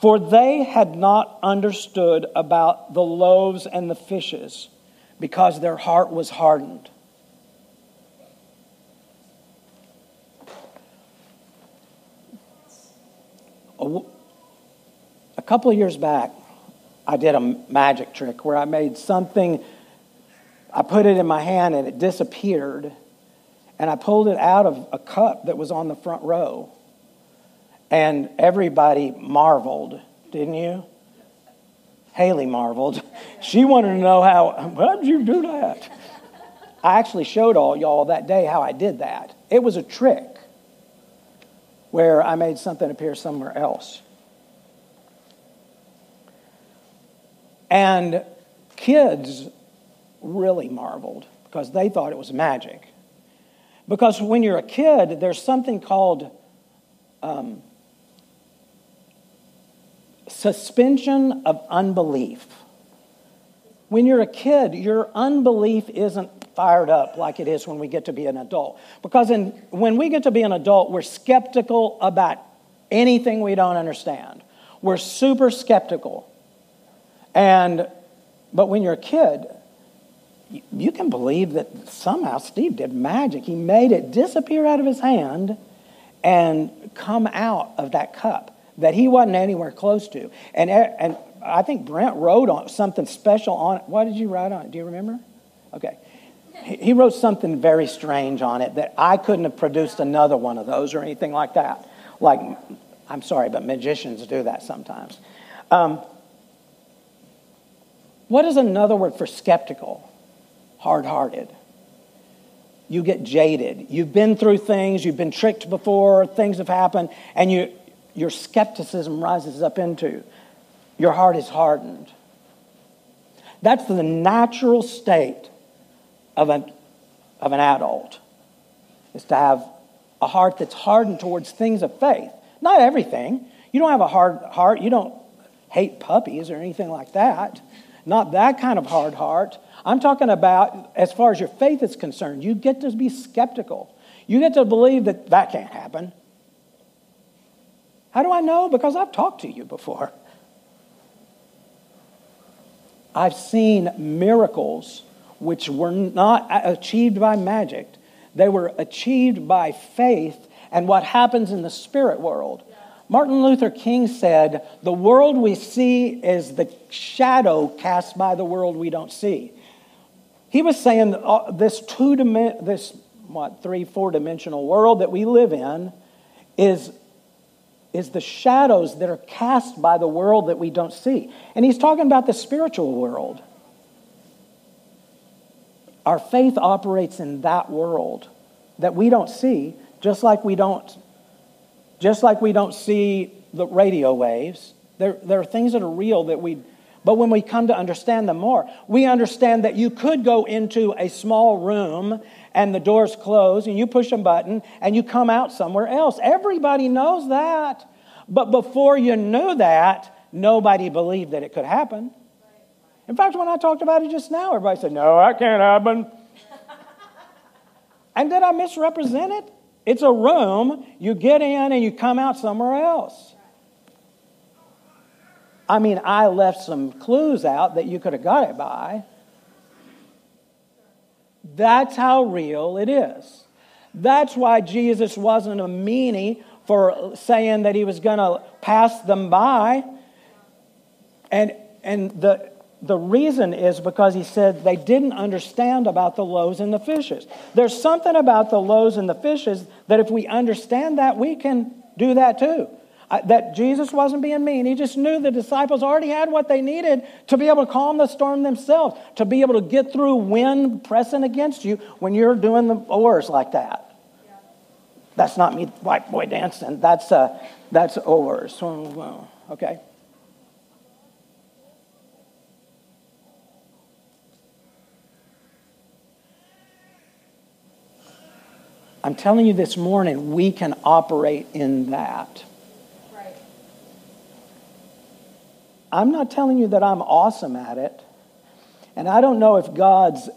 For they had not understood about the loaves and the fishes because their heart was hardened. A couple of years back, I did a magic trick where I made something, I put it in my hand and it disappeared, and I pulled it out of a cup that was on the front row. And everybody marveled, didn't you? Haley marveled. She wanted to know how, how'd you do that? I actually showed all y'all that day how I did that. It was a trick where I made something appear somewhere else. And kids really marveled because they thought it was magic. Because when you're a kid, there's something called um, suspension of unbelief. When you're a kid, your unbelief isn't fired up like it is when we get to be an adult. Because in, when we get to be an adult, we're skeptical about anything we don't understand. We're super skeptical. And, but when you're a kid, you, you can believe that somehow Steve did magic. He made it disappear out of his hand and come out of that cup that he wasn't anywhere close to. And, and I think Brent wrote on something special on it. What did you write on it? Do you remember? Okay. He wrote something very strange on it that I couldn't have produced another one of those or anything like that. Like, I'm sorry, but magicians do that sometimes. Um, what is another word for skeptical? Hard hearted. You get jaded. You've been through things, you've been tricked before, things have happened, and you, your skepticism rises up into. Your heart is hardened. That's the natural state of an, of an adult, is to have a heart that's hardened towards things of faith. Not everything. You don't have a hard heart. You don't hate puppies or anything like that. Not that kind of hard heart. I'm talking about as far as your faith is concerned, you get to be skeptical. You get to believe that that can't happen. How do I know? Because I've talked to you before. I've seen miracles which were not achieved by magic, they were achieved by faith and what happens in the spirit world. Martin Luther King said, The world we see is the shadow cast by the world we don't see. He was saying uh, this two this what three four dimensional world that we live in is is the shadows that are cast by the world that we don't see. And he's talking about the spiritual world. Our faith operates in that world that we don't see, just like we don't, just like we don't see the radio waves. There, there are things that are real that we, but when we come to understand them more, we understand that you could go into a small room and the doors close and you push a button and you come out somewhere else. Everybody knows that. But before you knew that, nobody believed that it could happen. In fact, when I talked about it just now, everybody said, No, that can't happen. and did I misrepresent it? It's a room, you get in and you come out somewhere else. I mean, I left some clues out that you could have got it by. That's how real it is. That's why Jesus wasn't a meanie for saying that he was going to pass them by. And, and the, the reason is because he said they didn't understand about the loaves and the fishes. There's something about the loaves and the fishes that if we understand that, we can do that too. that Jesus wasn't being mean. He just knew the disciples already had what they needed to be able to calm the storm themselves, to be able to get through wind pressing against you when you're doing the oars like that. That's not me, white boy dancing. That's, uh, that's oars. Okay. I'm telling you this morning, we can operate in that. Right. I'm not telling you that I'm awesome at it. And I don't know if God's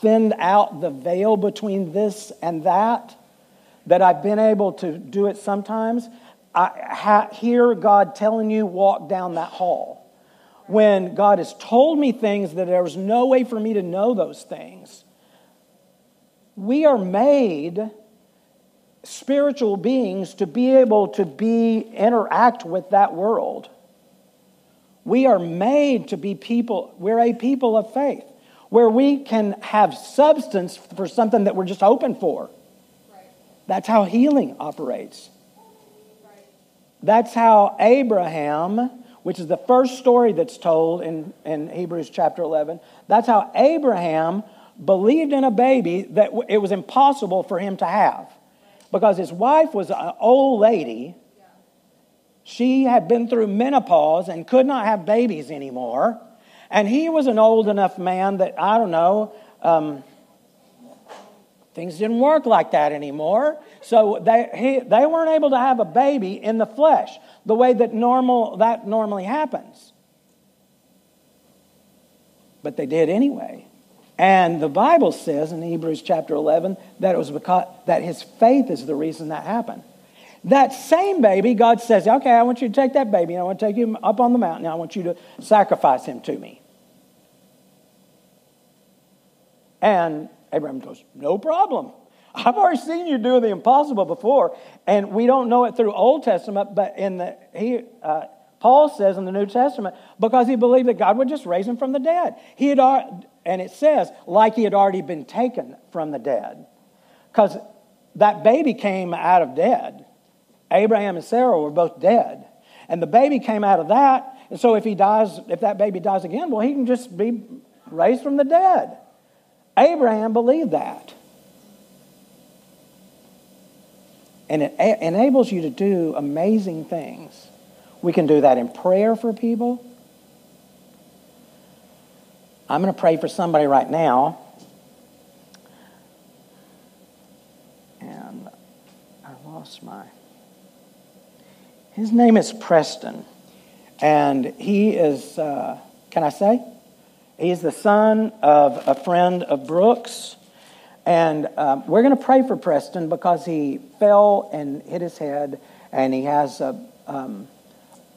thinned out the veil between this and that, that I've been able to do it sometimes. I ha- hear God telling you, walk down that hall. When God has told me things that there was no way for me to know those things. We are made spiritual beings to be able to be interact with that world. We are made to be people, we're a people of faith where we can have substance for something that we're just hoping for. Right. That's how healing operates. Right. That's how Abraham, which is the first story that's told in, in Hebrews chapter 11, that's how Abraham believed in a baby that it was impossible for him to have. Because his wife was an old lady. She had been through menopause and could not have babies anymore. And he was an old enough man that, I don't know, um, things didn't work like that anymore. So they, he, they weren't able to have a baby in the flesh the way that normal that normally happens. But they did anyway. And the Bible says in Hebrews chapter 11 that it was because that his faith is the reason that happened. That same baby, God says, okay, I want you to take that baby, and I want to take him up on the mountain, I want you to sacrifice him to me. And Abraham goes, No problem. I've already seen you do the impossible before. And we don't know it through Old Testament, but in the, he, uh, Paul says in the New Testament, because he believed that God would just raise him from the dead. He had, and it says, like he had already been taken from the dead. Because that baby came out of dead. Abraham and Sarah were both dead. And the baby came out of that. And so if he dies, if that baby dies again, well, he can just be raised from the dead. Abraham believed that. And it enables you to do amazing things. We can do that in prayer for people. I'm going to pray for somebody right now. And I lost my. His name is Preston. And he is, uh, can I say? He's the son of a friend of Brooks. And um, we're going to pray for Preston because he fell and hit his head, and he has a um,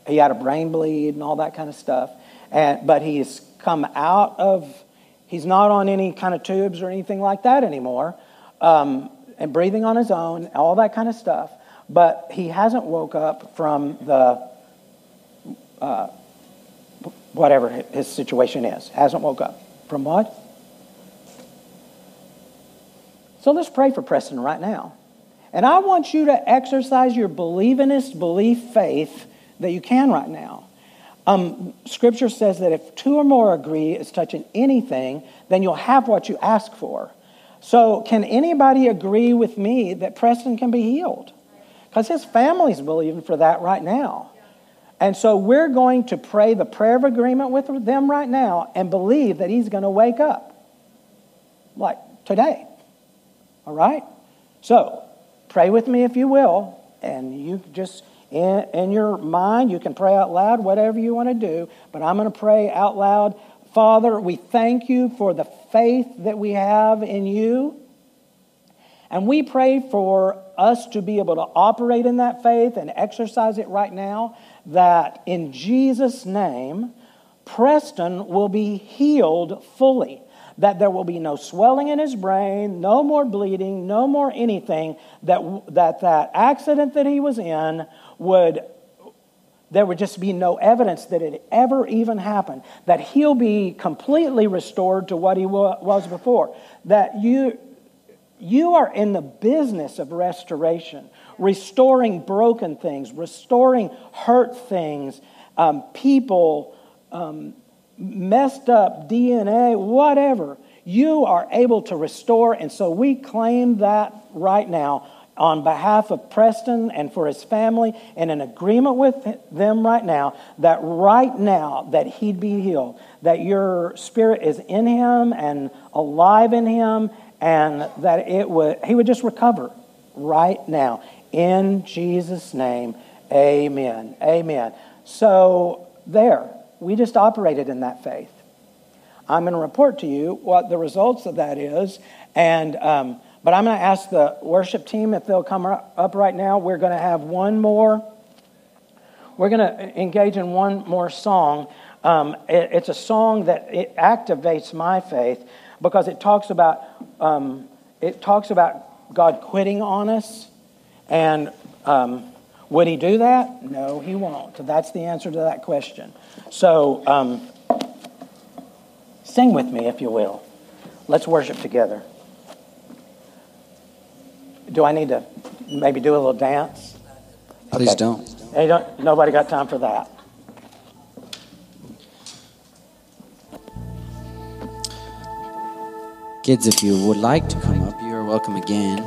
he had a brain bleed and all that kind of stuff. And but he's come out of he's not on any kind of tubes or anything like that anymore, um, and breathing on his own, all that kind of stuff. But he hasn't woke up from the uh, whatever his situation is. Hasn't woke up. From what? So let's pray for Preston right now. And I want you to exercise your believingest belief faith that you can right now. Um, scripture says that if two or more agree as touching anything, then you'll have what you ask for. So, can anybody agree with me that Preston can be healed? Because his family's believing for that right now. And so we're going to pray the prayer of agreement with them right now and believe that he's going to wake up. Like today. All right? So pray with me if you will. And you just, in, in your mind, you can pray out loud, whatever you want to do. But I'm going to pray out loud. Father, we thank you for the faith that we have in you. And we pray for us to be able to operate in that faith and exercise it right now that in Jesus' name, Preston will be healed fully. That there will be no swelling in his brain, no more bleeding, no more anything. That that, that accident that he was in would, there would just be no evidence that it ever even happened. That he'll be completely restored to what he was before. That you, you are in the business of restoration restoring broken things, restoring hurt things, um, people, um, messed up DNA, whatever. You are able to restore. And so we claim that right now on behalf of Preston and for his family and in agreement with them right now that right now that he'd be healed that your spirit is in him and alive in him and that it would, he would just recover right now. In Jesus' name, amen. Amen. So, there, we just operated in that faith. I'm going to report to you what the results of that is. And, um, but I'm going to ask the worship team if they'll come up right now. We're going to have one more. We're going to engage in one more song. Um, it, it's a song that it activates my faith because it talks about um, it talks about God quitting on us, and um, would He do that? No, He won't. That's the answer to that question. So um, sing with me, if you will. Let's worship together. Do I need to maybe do a little dance? Please okay. don't. Hey, don't. Nobody got time for that. Kids, if you would like to come up, you are welcome again.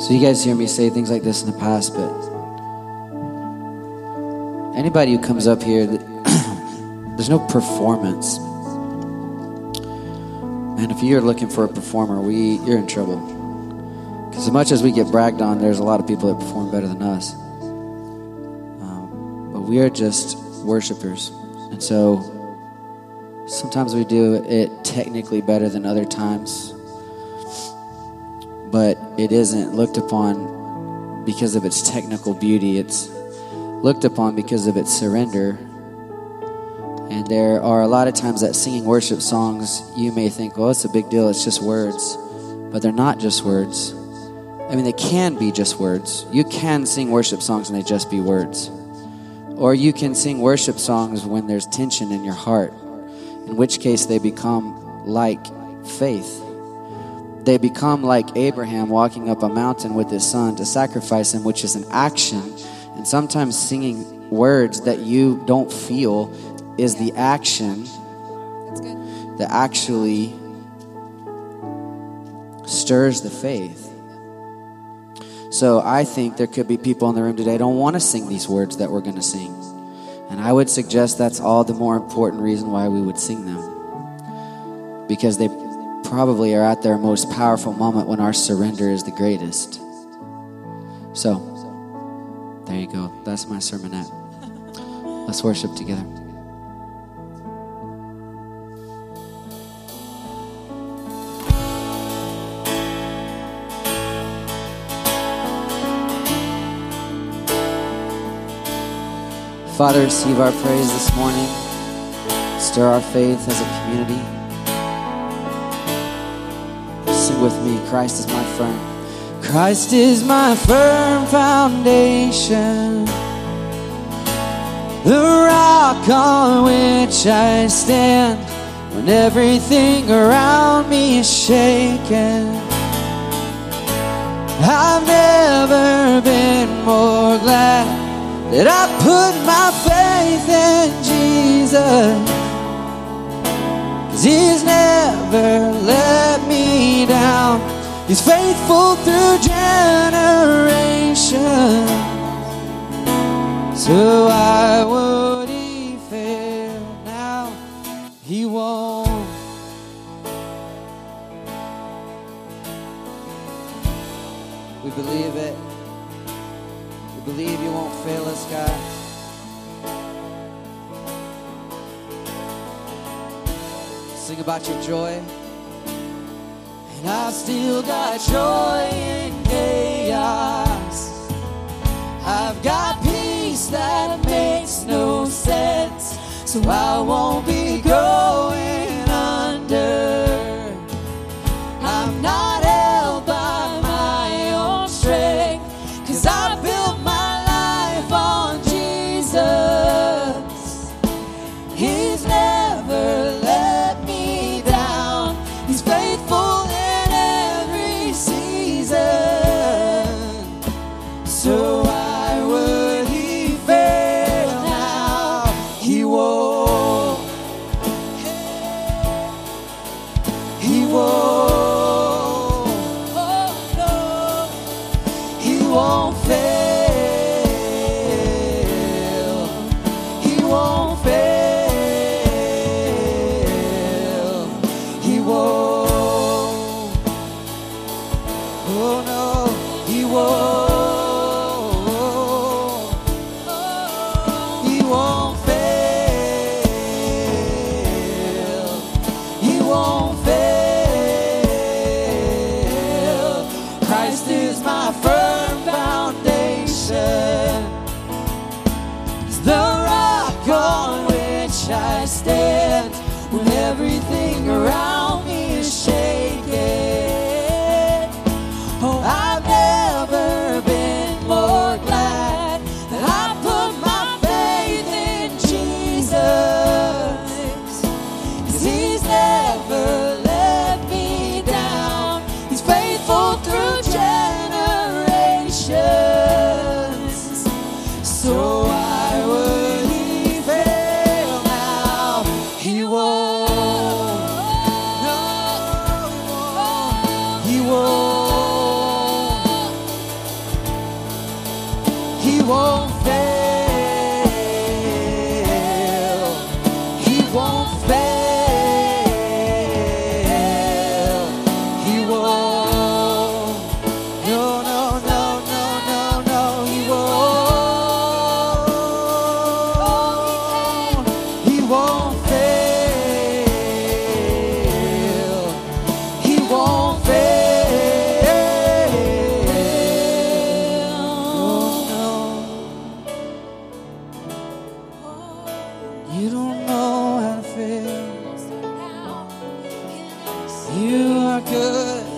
So, you guys hear me say things like this in the past, but anybody who comes up here, there's no performance. And if you're looking for a performer, we you're in trouble. Because as much as we get bragged on, there's a lot of people that perform better than us. Um, but we are just worshipers. And so sometimes we do it technically better than other times. But it isn't looked upon because of its technical beauty, it's looked upon because of its surrender. And there are a lot of times that singing worship songs, you may think, well, it's a big deal, it's just words. But they're not just words. I mean, they can be just words. You can sing worship songs and they just be words. Or you can sing worship songs when there's tension in your heart, in which case they become like faith. They become like Abraham walking up a mountain with his son to sacrifice him, which is an action. And sometimes singing words that you don't feel is the action that actually stirs the faith. So I think there could be people in the room today don't want to sing these words that we're going to sing. And I would suggest that's all the more important reason why we would sing them. Because they probably are at their most powerful moment when our surrender is the greatest. So, there you go. That's my sermonette. Let's worship together. Father, receive our praise this morning. Stir our faith as a community. Sing with me Christ is my firm. Christ is my firm foundation, the rock on which I stand when everything around me is shaken. I've never been more glad that I put my faith in Jesus. Cause He's never let me down. He's faithful through generations. So why would He fail now? He won't. We believe it We believe you won't fail us, God. Sing about your joy. I've still got joy in chaos. I've got peace that makes no sense. So I won't be going under. You don't know how to feel. You are good.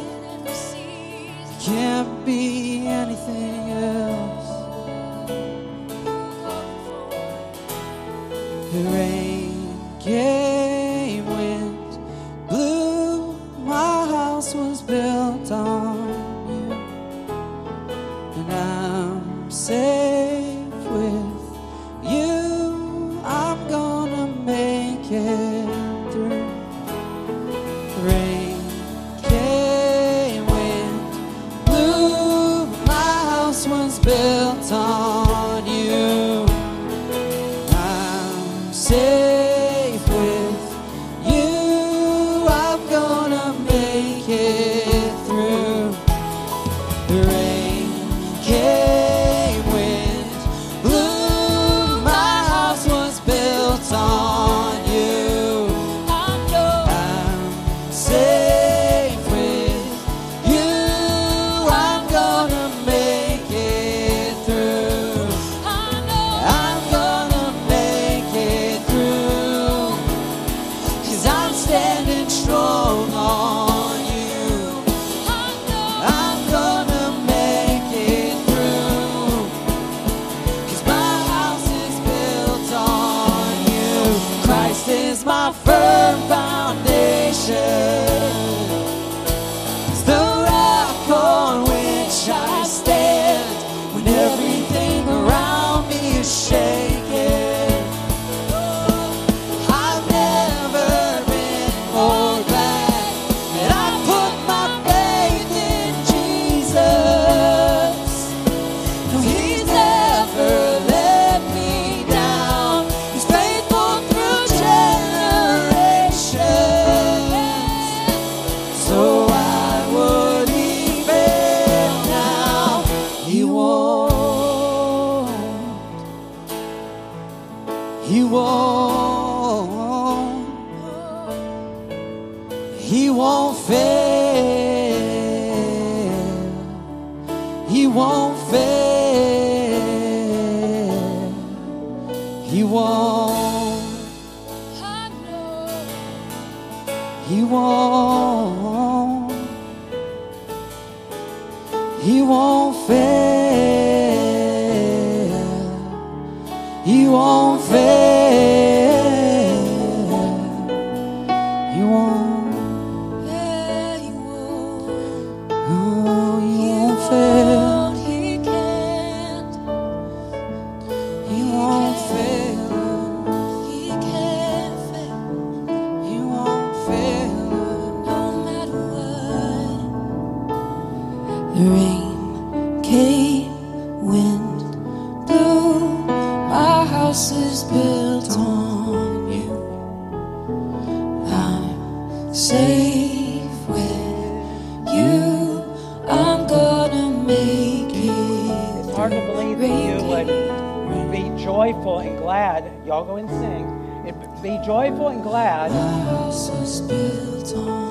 fail. He won't fail. He won't. He won't. He won't fail. He won't fail. And glad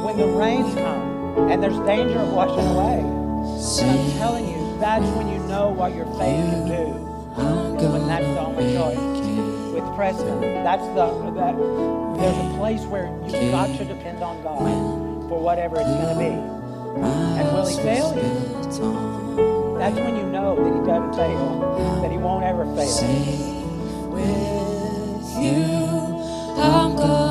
when the rains come and there's danger of washing away. I'm telling you, that's when you know what your faith can do. When that's the only choice. With Preston, that's the that there's a place where you've got to depend on God for whatever it's going to be. And will He fail you? That's when you know that He doesn't fail, that He won't ever fail. with you. I'm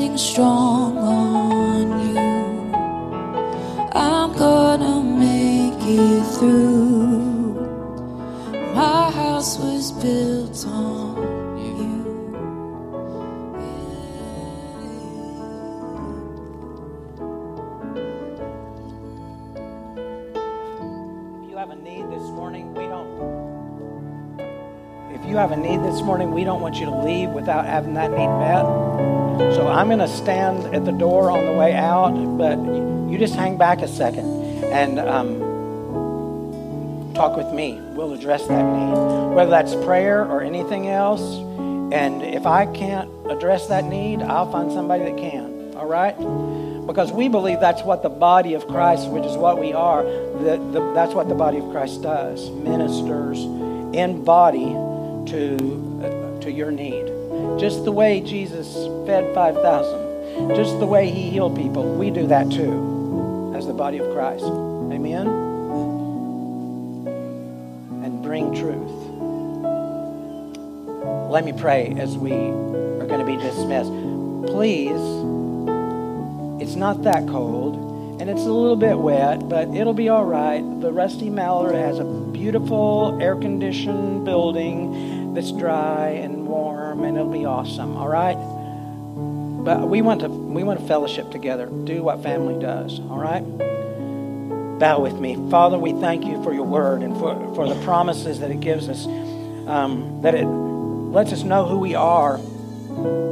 standing strong on you. I'm gonna make it through. My house was built on you. If you have a need this morning, we don't. If you have a need this morning, we don't want you to leave without having that need met. So I'm going to stand at the door on the way out, but you just hang back a second and um, talk with me. We'll address that need, whether that's prayer or anything else. And if I can't address that need, I'll find somebody that can. All right? Because we believe that's what the body of Christ, which is what we are, the, that's what the body of Christ does ministers in body to, uh, to your need. Just the way Jesus fed 5,000, just the way he healed people, we do that too as the body of Christ. Amen? And bring truth. Let me pray as we are going to be dismissed. Please, it's not that cold, and it's a little bit wet, but it'll be all right. The Rusty Mallard has a beautiful air conditioned building that's dry and warm, and it'll be awesome, all right? But we want to we want to fellowship together, do what family does, all right? Bow with me. Father, we thank you for your word and for, for the promises that it gives us, um, that it lets us know who we are,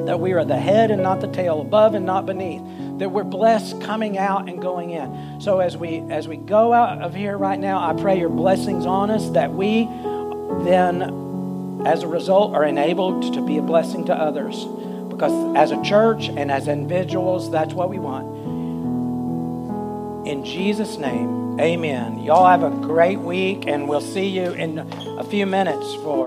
that we are the head and not the tail, above and not beneath, that we're blessed coming out and going in. So as we as we go out of here right now, I pray your blessings on us that we then as a result are enabled to be a blessing to others. Because as a church and as individuals, that's what we want. In Jesus' name, amen. Y'all have a great week, and we'll see you in a few minutes for.